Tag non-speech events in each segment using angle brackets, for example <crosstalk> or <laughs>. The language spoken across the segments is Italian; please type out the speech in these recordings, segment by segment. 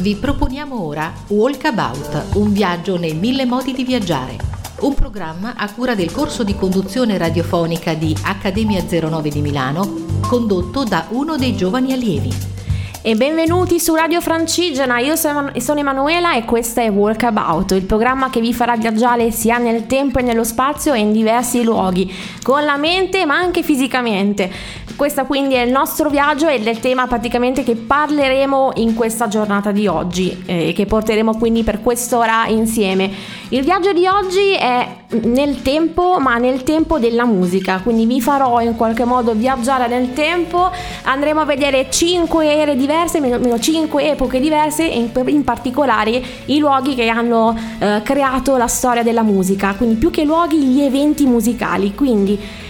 Vi proponiamo ora Walkabout, un viaggio nei mille modi di viaggiare. Un programma a cura del corso di conduzione radiofonica di Accademia 09 di Milano, condotto da uno dei giovani allievi e benvenuti su Radio Francigena, io sono Emanuela e questo è Walkabout, il programma che vi farà viaggiare sia nel tempo e nello spazio e in diversi luoghi, con la mente ma anche fisicamente. Questo quindi è il nostro viaggio e del tema praticamente che parleremo in questa giornata di oggi e eh, che porteremo quindi per quest'ora insieme. Il viaggio di oggi è nel tempo, ma nel tempo della musica, quindi vi farò in qualche modo viaggiare nel tempo, andremo a vedere 5 ere diverse, meno 5 epoche diverse e in, in particolare i luoghi che hanno eh, creato la storia della musica, quindi più che luoghi gli eventi musicali, quindi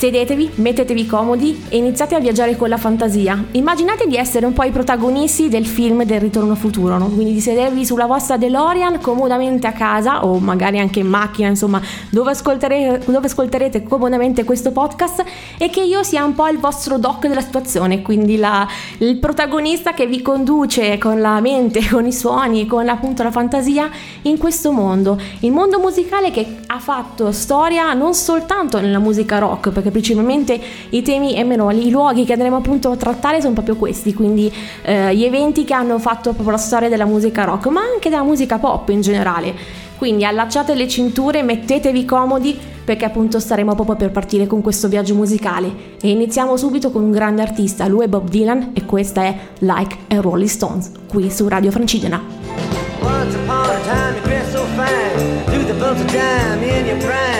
Sedetevi, mettetevi comodi e iniziate a viaggiare con la fantasia. Immaginate di essere un po' i protagonisti del film del ritorno futuro, no? quindi di sedervi sulla vostra DeLorean comodamente a casa o magari anche in macchina, insomma, dove ascolterete, dove ascolterete comodamente questo podcast e che io sia un po' il vostro doc della situazione, quindi la, il protagonista che vi conduce con la mente, con i suoni, con appunto la fantasia in questo mondo. Il mondo musicale che ha fatto storia non soltanto nella musica rock, perché perché principalmente i temi e meno i luoghi che andremo appunto a trattare sono proprio questi, quindi eh, gli eventi che hanno fatto proprio la storia della musica rock, ma anche della musica pop in generale. Quindi allacciate le cinture, mettetevi comodi perché appunto staremo proprio per partire con questo viaggio musicale e iniziamo subito con un grande artista, lui è Bob Dylan e questa è Like a Rolling Stones qui su Radio Francigena. Once upon a time you so fine, do the of in your prime.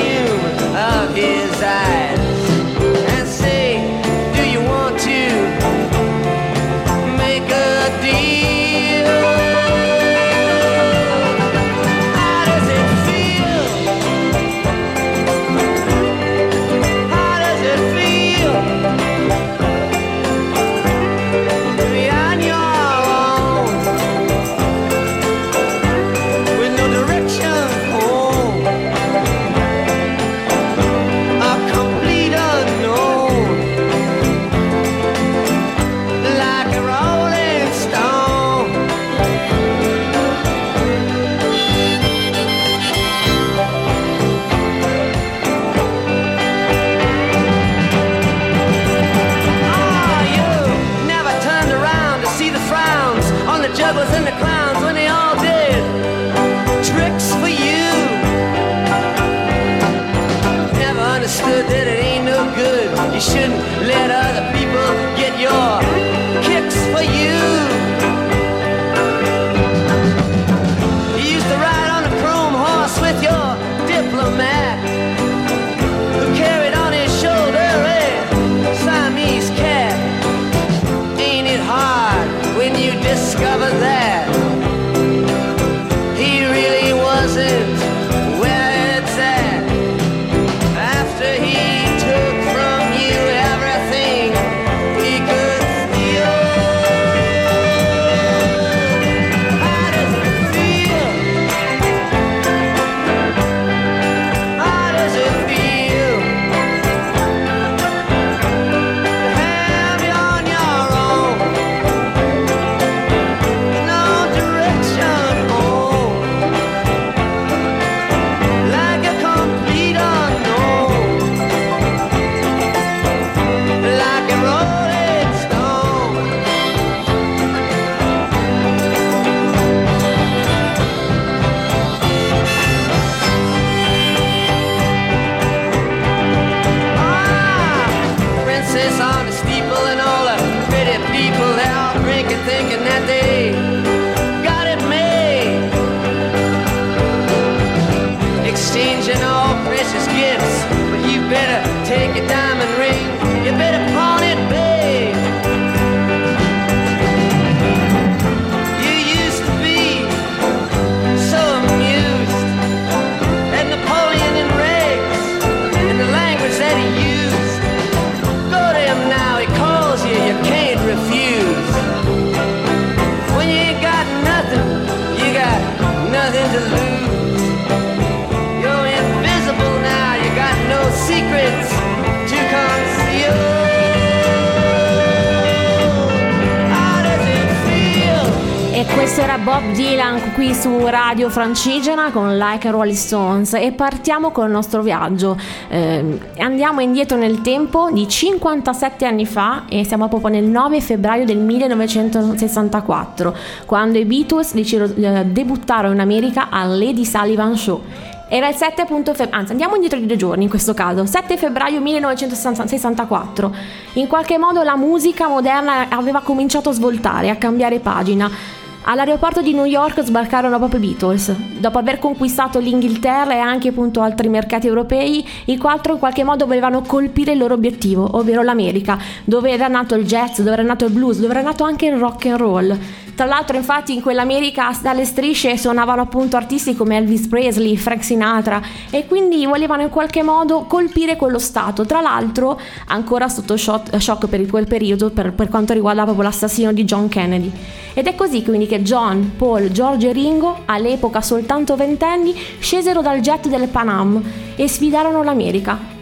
Francigena con Like a Rolling Stones e partiamo col nostro viaggio. Eh, andiamo indietro nel tempo di 57 anni fa e siamo proprio nel 9 febbraio del 1964 quando i Beatles eh, debuttarono in America al Lady Sullivan Show. Era il 7 febbraio, anzi andiamo indietro di due giorni in questo caso, 7 febbraio 1964. In qualche modo la musica moderna aveva cominciato a svoltare, a cambiare pagina. All'aeroporto di New York sbarcarono proprio i Beatles. Dopo aver conquistato l'Inghilterra e anche appunto altri mercati europei, i quattro in qualche modo volevano colpire il loro obiettivo, ovvero l'America, dove era nato il jazz, dove era nato il blues, dove era nato anche il rock and roll. Tra l'altro, infatti, in quell'America dalle strisce suonavano appunto artisti come Elvis Presley, Frank Sinatra e quindi volevano in qualche modo colpire quello stato. Tra l'altro, ancora sotto shock, per quel periodo per, per quanto riguarda proprio l'assassino di John Kennedy. Ed è così quindi che John, Paul, George e Ringo, all'epoca soltanto ventenni, scesero dal jet del Pan Am e sfidarono l'America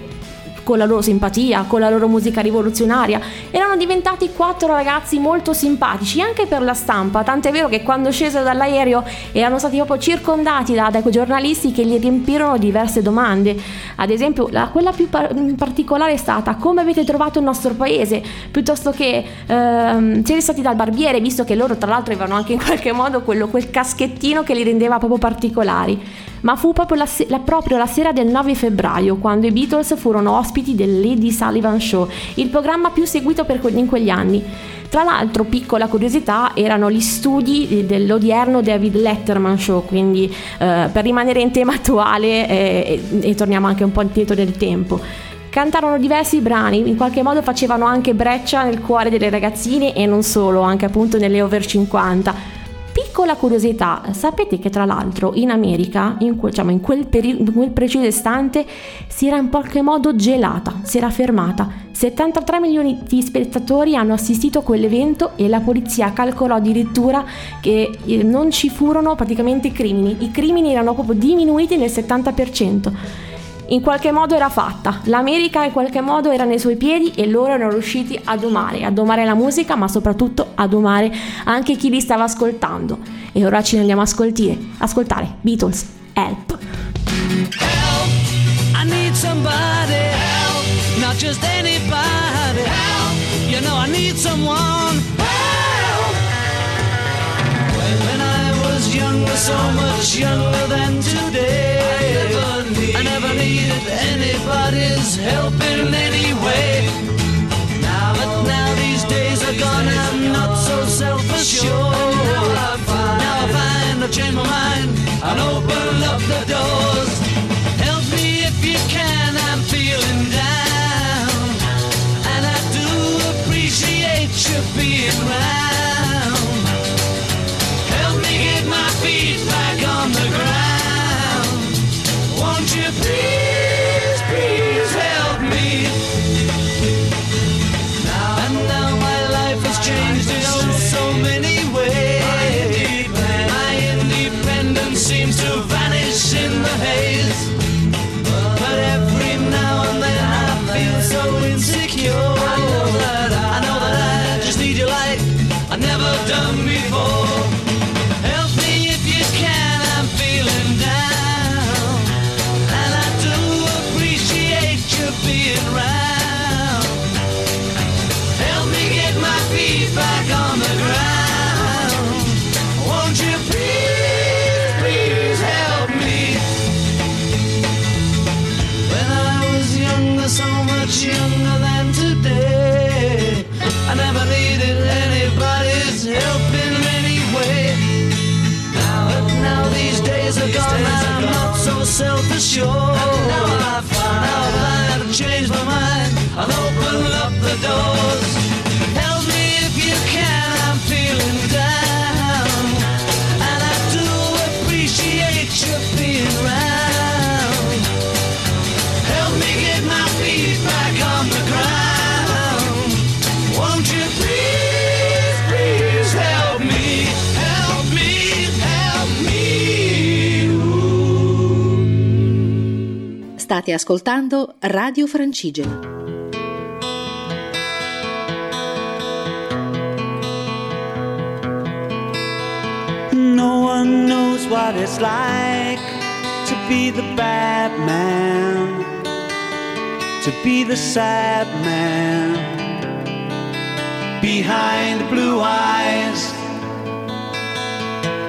con la loro simpatia, con la loro musica rivoluzionaria. Erano diventati quattro ragazzi molto simpatici anche per la stampa, tant'è vero che quando scesero dall'aereo erano stati proprio circondati da, da giornalisti che gli riempirono diverse domande. Ad esempio, la, quella più par- particolare è stata come avete trovato il nostro paese, piuttosto che ehm, siete stati dal barbiere, visto che loro tra l'altro avevano anche in qualche modo quello, quel caschettino che li rendeva proprio particolari ma fu proprio la, la, proprio la, sera del 9 febbraio quando i Beatles furono ospiti del Lady Sullivan Show, il programma più seguito que- in quegli anni. Tra l'altro, piccola curiosità, erano gli studi dell'odierno David Letterman Show, quindi eh, per rimanere in tema attuale eh, e, e torniamo anche un po' indietro del tempo. Cantarono diversi brani, in qualche modo facevano anche breccia nel cuore delle ragazzine e non solo, anche appunto nelle over 50 Piccola curiosità, sapete che tra l'altro in America, in, quel, diciamo, in, quel, peri- in quel preciso istante, si era in qualche modo gelata, si era fermata. 73 milioni di spettatori hanno assistito a quell'evento e la polizia calcolò addirittura che eh, non ci furono praticamente crimini. I crimini erano proprio diminuiti nel 70% in qualche modo era fatta. L'America in qualche modo era nei suoi piedi e loro erano riusciti a domare, a domare la musica, ma soprattutto a domare anche chi li stava ascoltando. E ora ci andiamo a ascoltare, ascoltare Beatles, Help. Help, I need somebody, help, not just anybody, help, you know I need someone, help. When I was younger, so much younger than today. I never needed anybody's help in any way. Now, but now these days are gone, I'm not so self-assured. Now I find, now I find I've changed my mind and open up the doors. Help me if you can, I'm feeling down, and I do appreciate you being round. Now I've, now I've changed my mind. I know State ascoltando Radio Francigena. what it's like to be the bad man, to be the sad man behind blue eyes.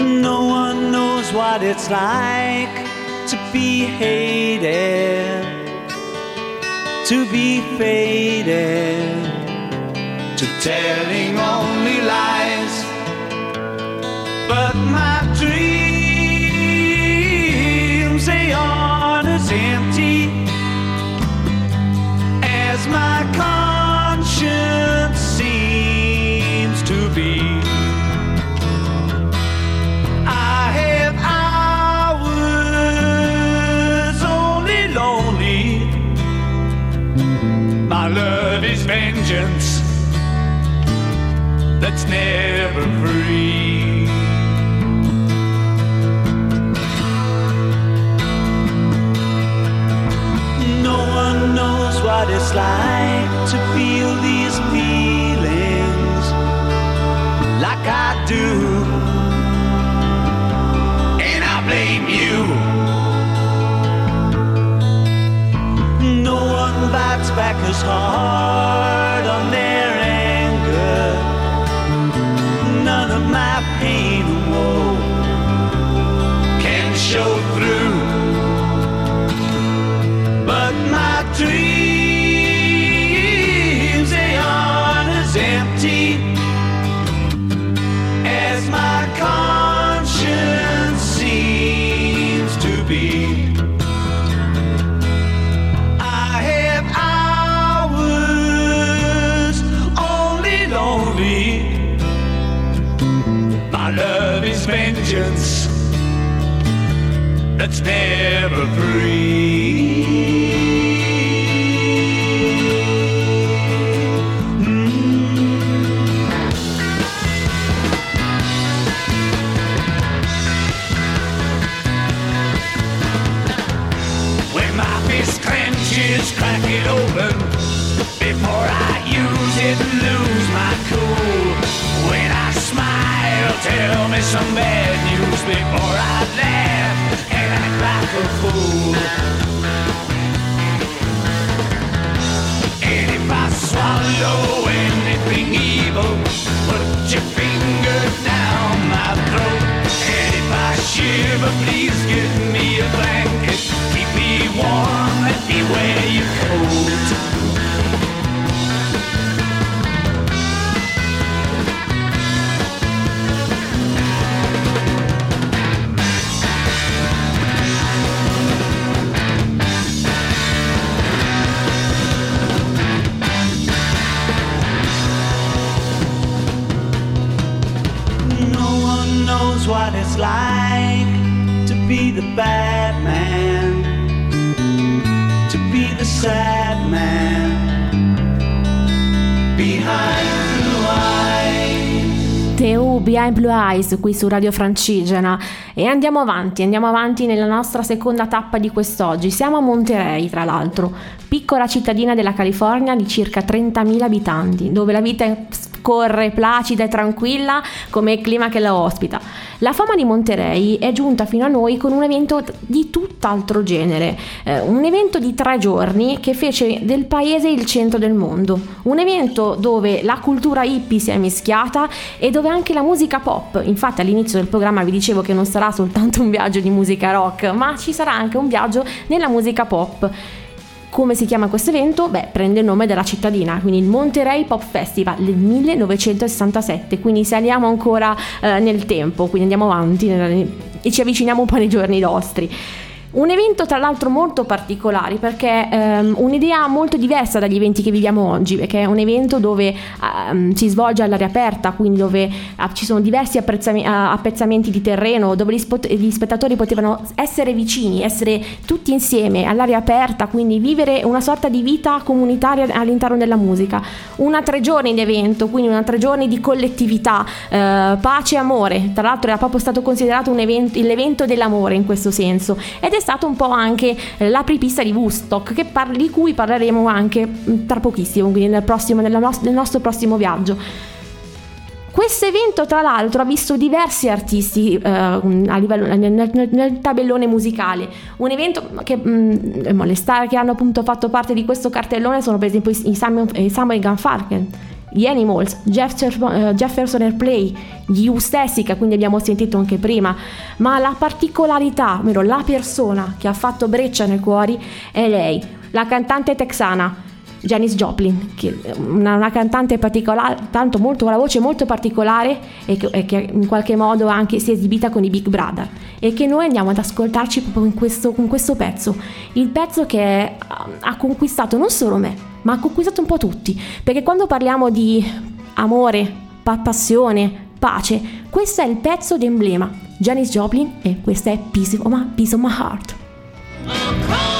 No one knows what it's like be hated, to be faded, to telling only lies. But my dreams, they aren't as empty as my conscience vengeance that's never free. No one knows what it's like to feel these feelings like I do. Like to be the bad man, to be the sad man behind blue eyes. Teu Behind Blue Eyes qui su Radio Francigena e andiamo avanti, andiamo avanti nella nostra seconda tappa di quest'oggi. Siamo a Monterey, tra l'altro, piccola cittadina della California di circa 30.000 abitanti, dove la vita scorre placida e tranquilla come il clima che la ospita. La fama di Monterey è giunta fino a noi con un evento di tutt'altro genere, eh, un evento di tre giorni che fece del paese il centro del mondo, un evento dove la cultura hippie si è mischiata e dove anche la musica pop, infatti all'inizio del programma vi dicevo che non sarà soltanto un viaggio di musica rock, ma ci sarà anche un viaggio nella musica pop. Come si chiama questo evento? Beh, prende il nome della cittadina, quindi il Monterey Pop Festival del 1967, quindi saliamo ancora eh, nel tempo, quindi andiamo avanti e ci avviciniamo un po' nei giorni nostri. Un evento tra l'altro molto particolare perché ehm, un'idea molto diversa dagli eventi che viviamo oggi, perché è un evento dove ehm, si svolge all'aria aperta, quindi dove ah, ci sono diversi apprezzami- ah, appezzamenti di terreno, dove gli, spot- gli spettatori potevano essere vicini, essere tutti insieme all'aria aperta, quindi vivere una sorta di vita comunitaria all'interno della musica. Una tre giorni di evento, quindi una tre giorni di collettività, eh, pace e amore. Tra l'altro era proprio stato considerato evento, l'evento dell'amore in questo senso. Ed è stato un po' anche l'apripista di Woodstock, par- di cui parleremo anche mm, tra pochissimo, quindi nel, prossimo, nella nos- nel nostro prossimo viaggio. Questo evento, tra l'altro, ha visto diversi artisti eh, livello, nel, nel, nel, tabellone musicale. Un evento che mh, mm, le star che hanno appunto fatto parte di questo cartellone sono per esempio i, Simon, i Simon Gunfarken, gli Animals, Jefferson, uh, Jefferson Airplay, gli U stessi che quindi abbiamo sentito anche prima, ma la particolarità, ovvero la persona che ha fatto breccia nei cuori è lei, la cantante texana Janis Joplin, una, una, cantante particolare, tanto molto con la voce molto particolare e che, e che, in qualche modo anche si è esibita con i Big Brother. E che noi andiamo ad ascoltarci proprio in questo, con questo pezzo, il pezzo che ha conquistato non solo me, ma ha conquistato un po' tutti, perché quando parliamo di amore, pa- passione, pace, questo è il pezzo d'emblema, Janis Joplin e questa è Piece of Piece of my Heart.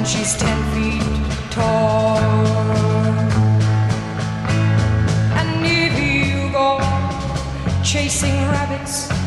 When she's ten feet tall. And if you go chasing rabbits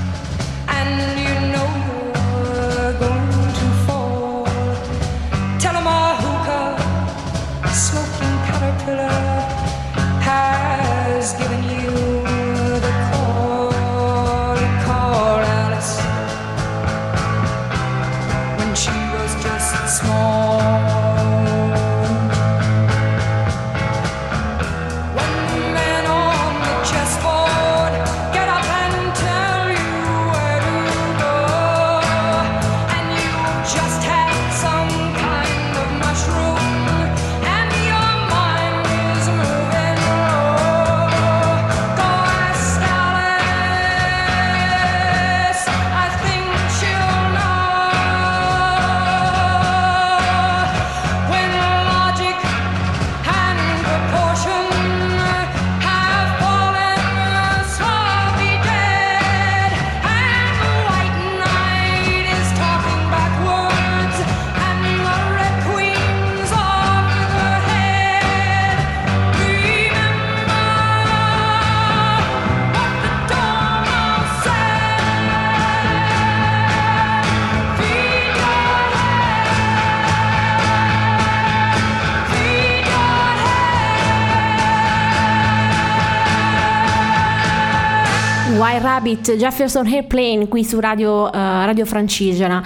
Jefferson Airplane qui su Radio, eh, Radio Francigena.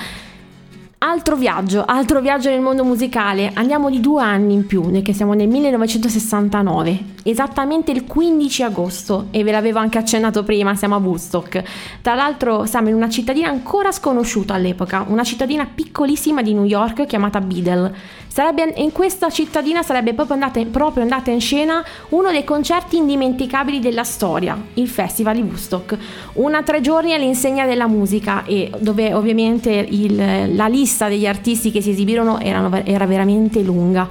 Altro viaggio, altro viaggio nel mondo musicale. Andiamo di due anni in più, perché siamo nel 1969, esattamente il 15 agosto, e ve l'avevo anche accennato prima, siamo a Woodstock. Tra l'altro siamo in una cittadina ancora sconosciuta all'epoca, una cittadina piccolissima di New York chiamata Beadle. Sarebbe, in questa cittadina sarebbe proprio andata, proprio andata in scena uno dei concerti indimenticabili della storia, il Festival di Woodstock. Una tre giorni all'insegna della musica e dove ovviamente il- la lista degli artisti che si esibirono erano- era veramente lunga.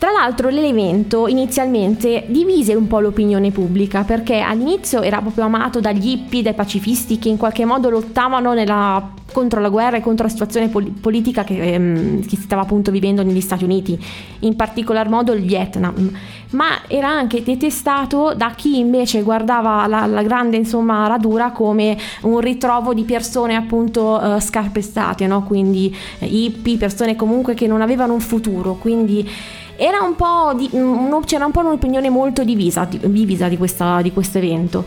Tra l'altro l'evento inizialmente divise un po' l'opinione pubblica perché all'inizio era proprio amato dagli hippie, dai pacifisti che in qualche modo lottavano nella- contro la guerra e contro la situazione pol- politica che, ehm, che si stava appunto vivendo negli Stati Uniti, in particolar modo il Vietnam, ma era anche detestato da chi invece guardava la, la grande insomma radura come un ritrovo di persone appunto eh, scarpestate, no? quindi eh, hippie, persone comunque che non avevano un futuro, quindi era un po' di- un- c'era un po' un'opinione molto divisa, di- divisa di, questo evento,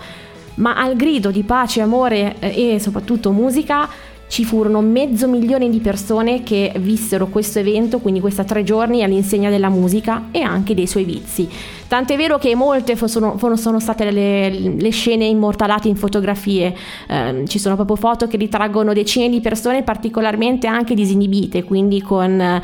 ma al grido di pace, amore eh, e soprattutto musica ci furono mezzo milione di persone che vissero questo evento, quindi questa tre giorni all'insegna della musica e anche dei suoi vizi. Tant'è vero che molte sono, sono state le, le scene immortalate in fotografie, Ehm, ci sono proprio foto che ritraggono decine di persone particolarmente anche disinibite, quindi con, eh,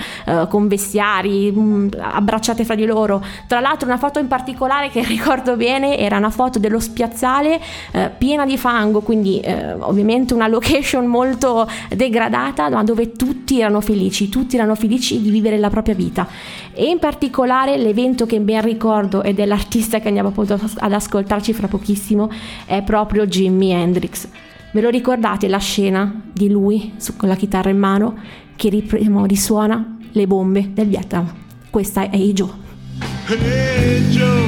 con vestiari, mh, abbracciate fra di loro. Tra l'altro una foto in particolare che <laughs> ricordo bene era una foto dello spiazzale eh, piena di fango, quindi eh, ovviamente una location molto degradata, ma dove tutti erano felici, tutti erano felici di vivere la propria vita. E in particolare l'evento che ben ricordo ed è l'artista che andiamo appunto ad ascoltarci fra pochissimo è proprio Jimi Hendrix. Ve lo ricordate la scena di lui su- con la chitarra in mano che ripre- risuona le bombe del Vietnam? Questa è Joe. Hey Joe,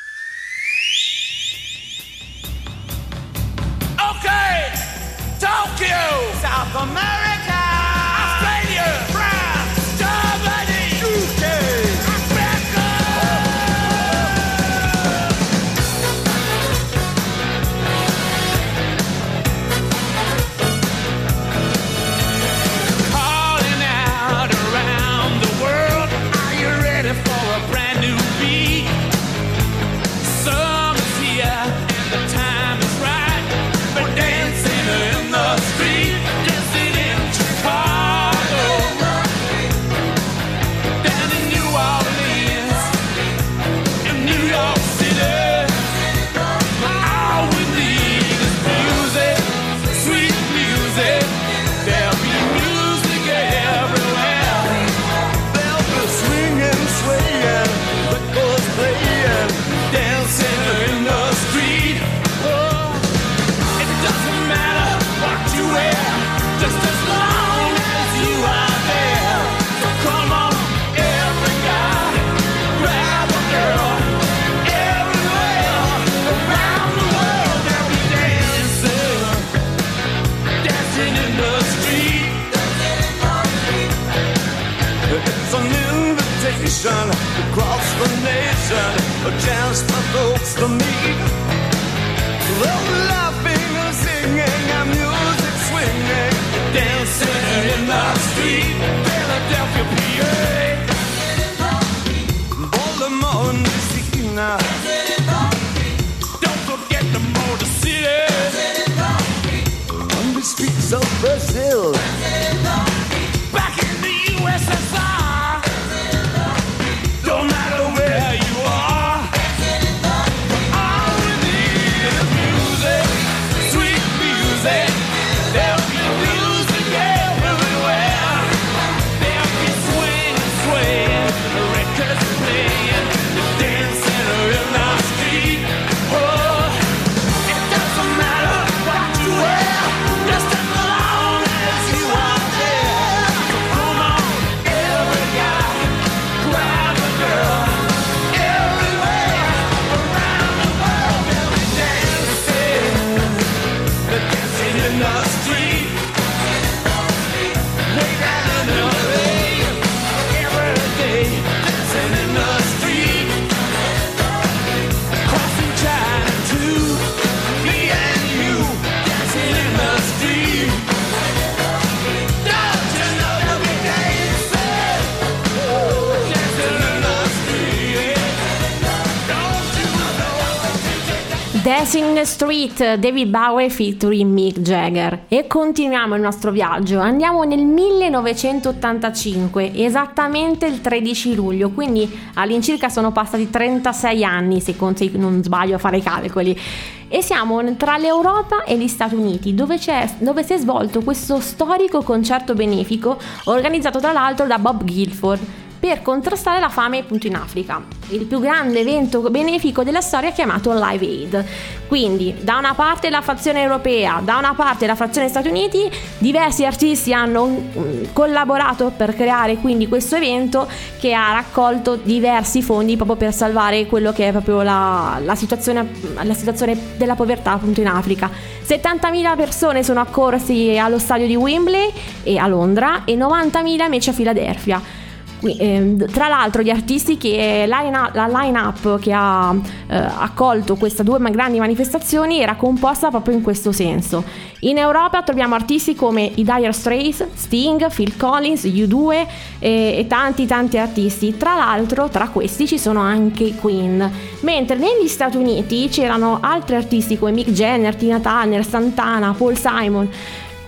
Street, David Bowie featuring Mick Jagger. E continuiamo il nostro viaggio. Andiamo nel 1985, esattamente il 13 luglio, quindi all'incirca sono passati 36 anni, se non sbaglio a fare i calcoli. E siamo tra l'Europa e gli Stati Uniti, dove, dove si è svolto questo storico concerto benefico, organizzato tra l'altro da Bob Guilford per contrastare la fame appunto in Africa. Il più grande evento benefico della storia è chiamato Live Aid. Quindi, da una parte la fazione europea, da una parte la fazione Stati Uniti, diversi artisti hanno mm, collaborato per creare quindi questo evento che ha raccolto diversi fondi proprio per salvare quello che è proprio la, la situazione, la situazione della povertà appunto in Africa. 70.000 persone sono accorsi allo stadio di Wembley e a Londra e 90.000 invece a Filadelfia. Ehm, tra l'altro gli artisti che line la line-up che ha eh, accolto queste due grandi manifestazioni era composta proprio in questo senso. In Europa troviamo artisti come i Dire Straits, Sting, Phil Collins, U2 e, e tanti tanti artisti. Tra l'altro tra questi ci sono anche i Queen. Mentre negli Stati Uniti c'erano altri artisti come Mick Jenner, Tina Turner, Santana, Paul Simon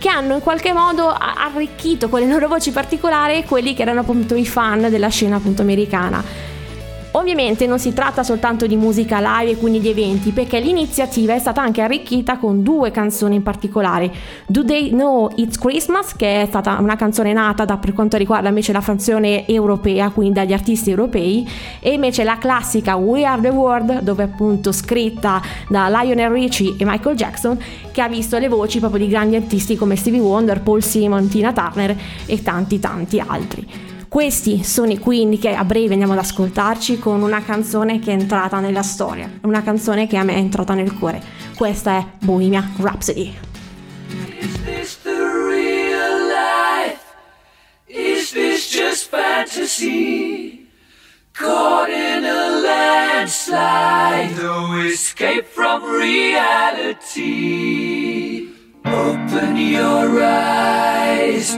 che hanno in qualche modo arricchito con le loro voci particolari quelli che erano appunto i fan della scena appunto americana. Ovviamente non si tratta soltanto di musica live e quindi di eventi, perché l'iniziativa è stata anche arricchita con due canzoni in particolare. Do They Know It's Christmas, che è stata una canzone nata da, per quanto riguarda invece la frazione europea, quindi dagli artisti europei, e invece la classica We Are the World, dove appunto scritta da Lionel Richie e Michael Jackson, che ha visto le voci proprio di grandi artisti come Stevie Wonder, Paul Simon, Tina Turner e tanti tanti altri. Questi sono i quindi che a breve andiamo ad ascoltarci con una canzone che è entrata nella storia, una canzone che a me è entrata nel cuore. Questa è Bohemia Rhapsody. Is this the real life? Is this just fantasy? Caught in a landslide, no escape from reality. Open your eyes,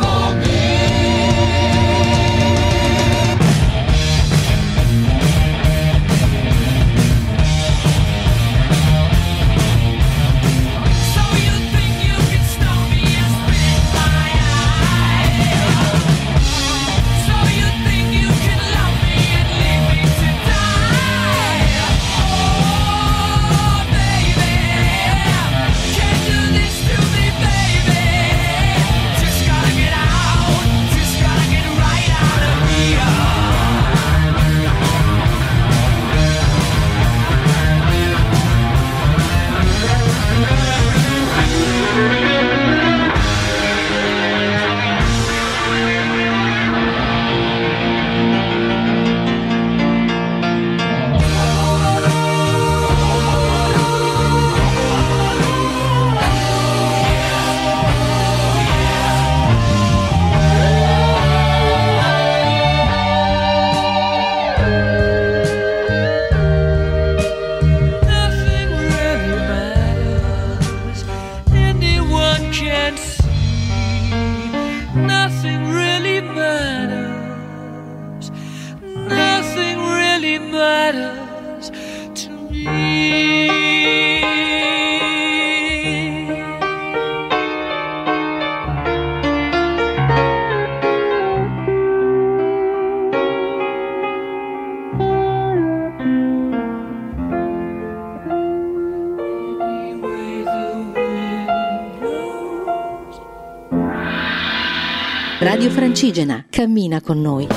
Francigena, cammina con noi.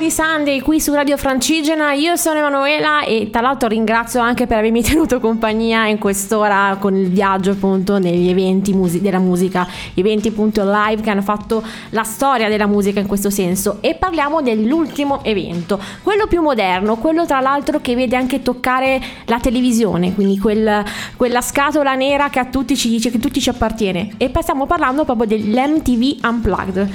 Party Sunday qui su Radio Francigena, io sono Emanuela e tra l'altro ringrazio anche per avermi <laughs> tenuto compagnia in quest'ora con il viaggio appunto negli eventi musi- della musica, eventi appunto live che hanno fatto la storia della musica in questo senso. E parliamo dell'ultimo evento, quello più moderno, quello tra l'altro che vede anche toccare la televisione, quindi quel- quella scatola nera che a tutti ci dice che tutti ci appartiene. E poi stiamo parlando proprio dell'MTV Unplugged.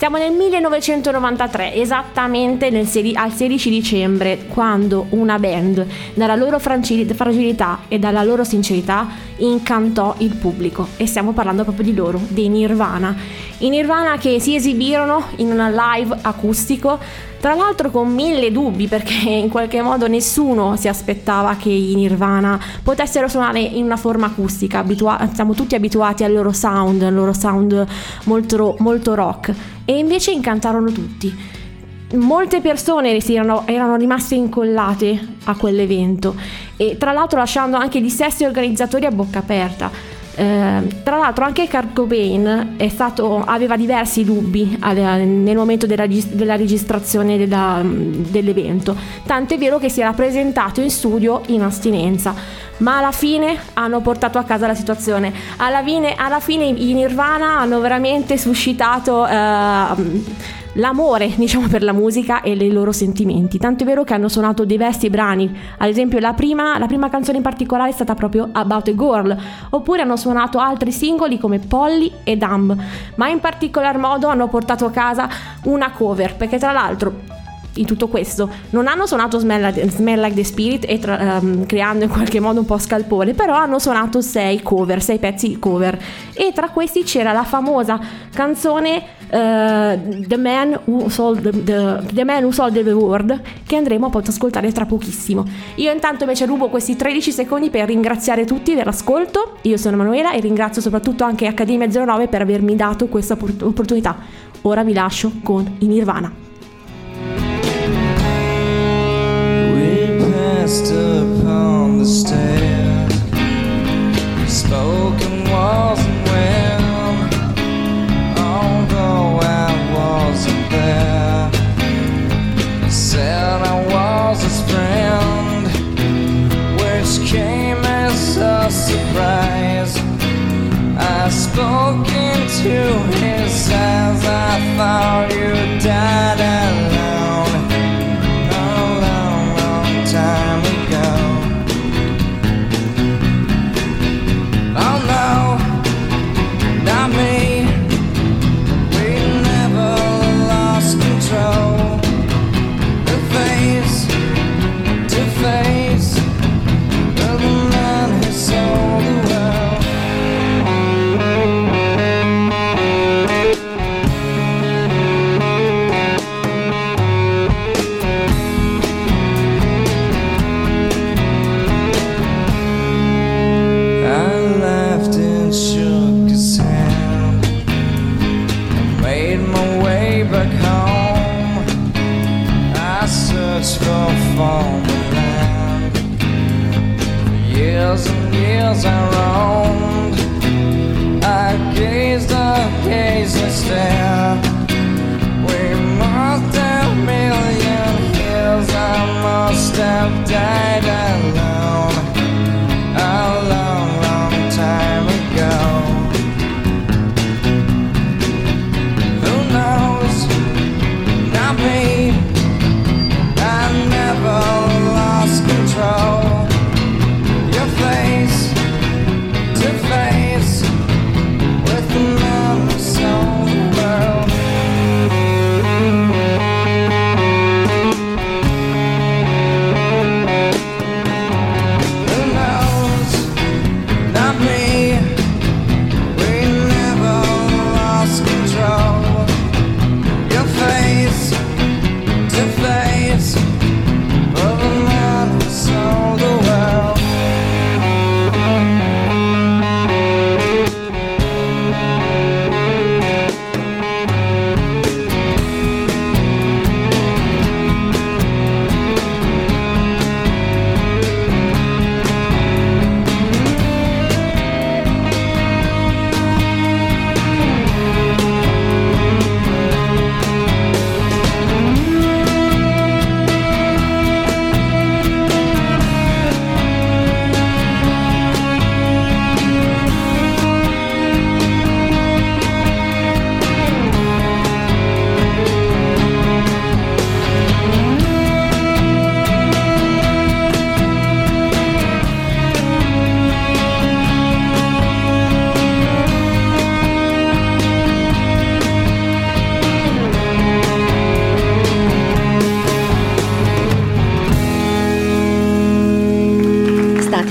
Siamo nel 1993, esattamente nel sedi- al 16 dicembre, quando una band, dalla loro fragilità e dalla loro sincerità, incantò il pubblico. E stiamo parlando proprio di loro, dei Nirvana. I Nirvana che si esibirono in una live acustico, tra l'altro con mille dubbi, perché <laughs> in qualche modo nessuno si aspettava che i Nirvana potessero suonare in una forma acustica. Abitua- siamo tutti abituati al loro sound, al loro sound molto, molto rock e invece incantarono tutti. Molte persone erano, erano rimaste incollate a quell'evento e tra l'altro lasciando anche gli stessi organizzatori a bocca aperta. Eh, tra l'altro anche Kurt Cobain stato, aveva diversi dubbi al- nel momento della, della registrazione della- dell'evento, tanto è vero che si era presentato in studio in astinenza, ma alla fine hanno portato a casa la situazione. Alla fine, alla fine i Nirvana hanno veramente suscitato eh, l'amore, <laughs> diciamo, per la musica e i loro sentimenti. Tanto è vero che hanno suonato diversi brani. Ad esempio, la prima, la prima canzone in particolare è stata proprio About a Girl. Oppure hanno suonato altri singoli come Polly e Dumb. Ma in particolar modo hanno portato a casa una cover. Perché tra l'altro in tutto questo. Non hanno suonato Smell Like, Smell Like the Spirit e tra- ehm, creando in qualche modo un po' scalpore però hanno suonato sei cover sei pezzi cover. E tra questi c'era la famosa canzone eh, the, Man Who Sold the, the- The Man Who Sold the World che andremo appunto ad ascoltare tra pochissimo. Io intanto invece rubo questi 13 secondi per ringraziare tutti dell'ascolto. Io sono Manuela e ringrazio soprattutto anche Accademia 09 per avermi dato questa oppor- opportunità. Ora vi lascio con i Nirvana passed upon the stair, spoken wasn't well, although I wasn't there. He said I was his friend, which came as a surprise. I spoke into his eyes, I thought you died I searched for former land. For years and years I roamed. I gazed, I gazed and stared. We must have million years. I must have died alone a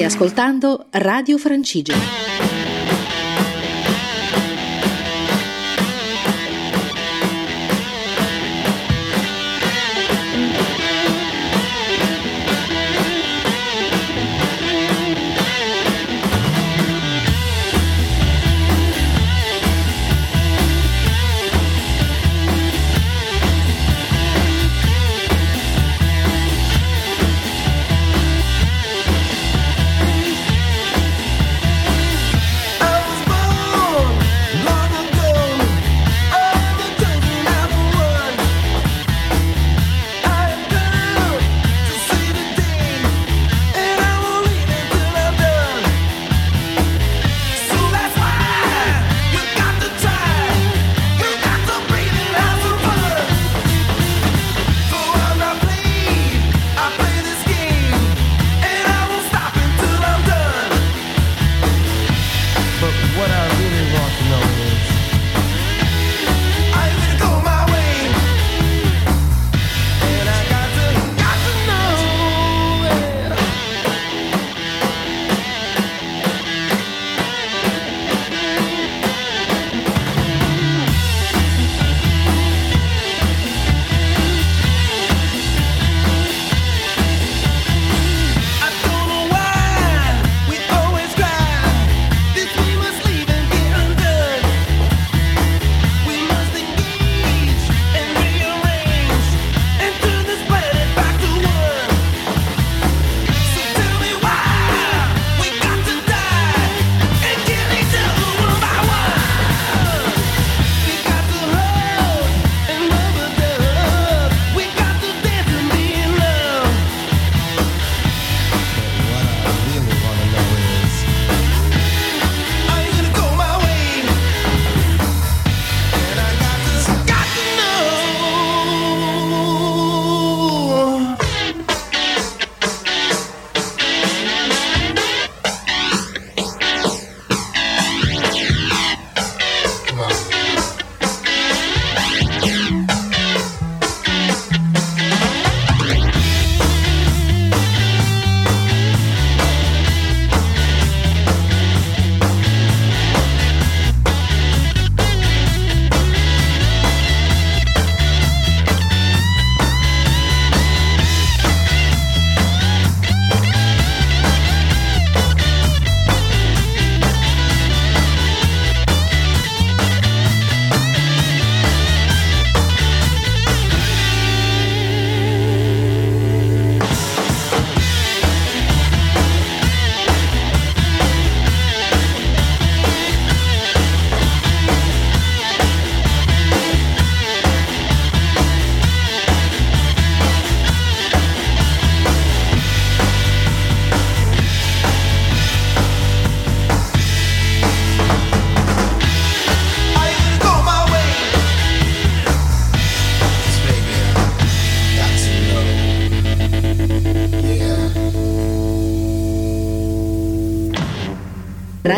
ascoltando Radio Francigena.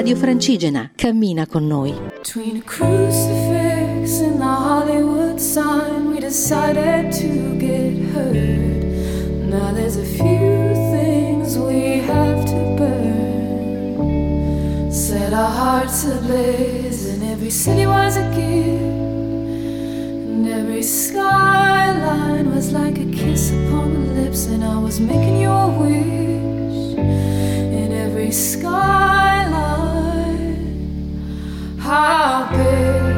Radio Francigena, cammina con noi. Between a crucifix and the Hollywood sign, we decided to get hurt. Now there's a few things we have to burn. Set our hearts ablaze, and every city was a gift. And every skyline was like a kiss upon the lips, and I was making you a wish. And every sky carpet.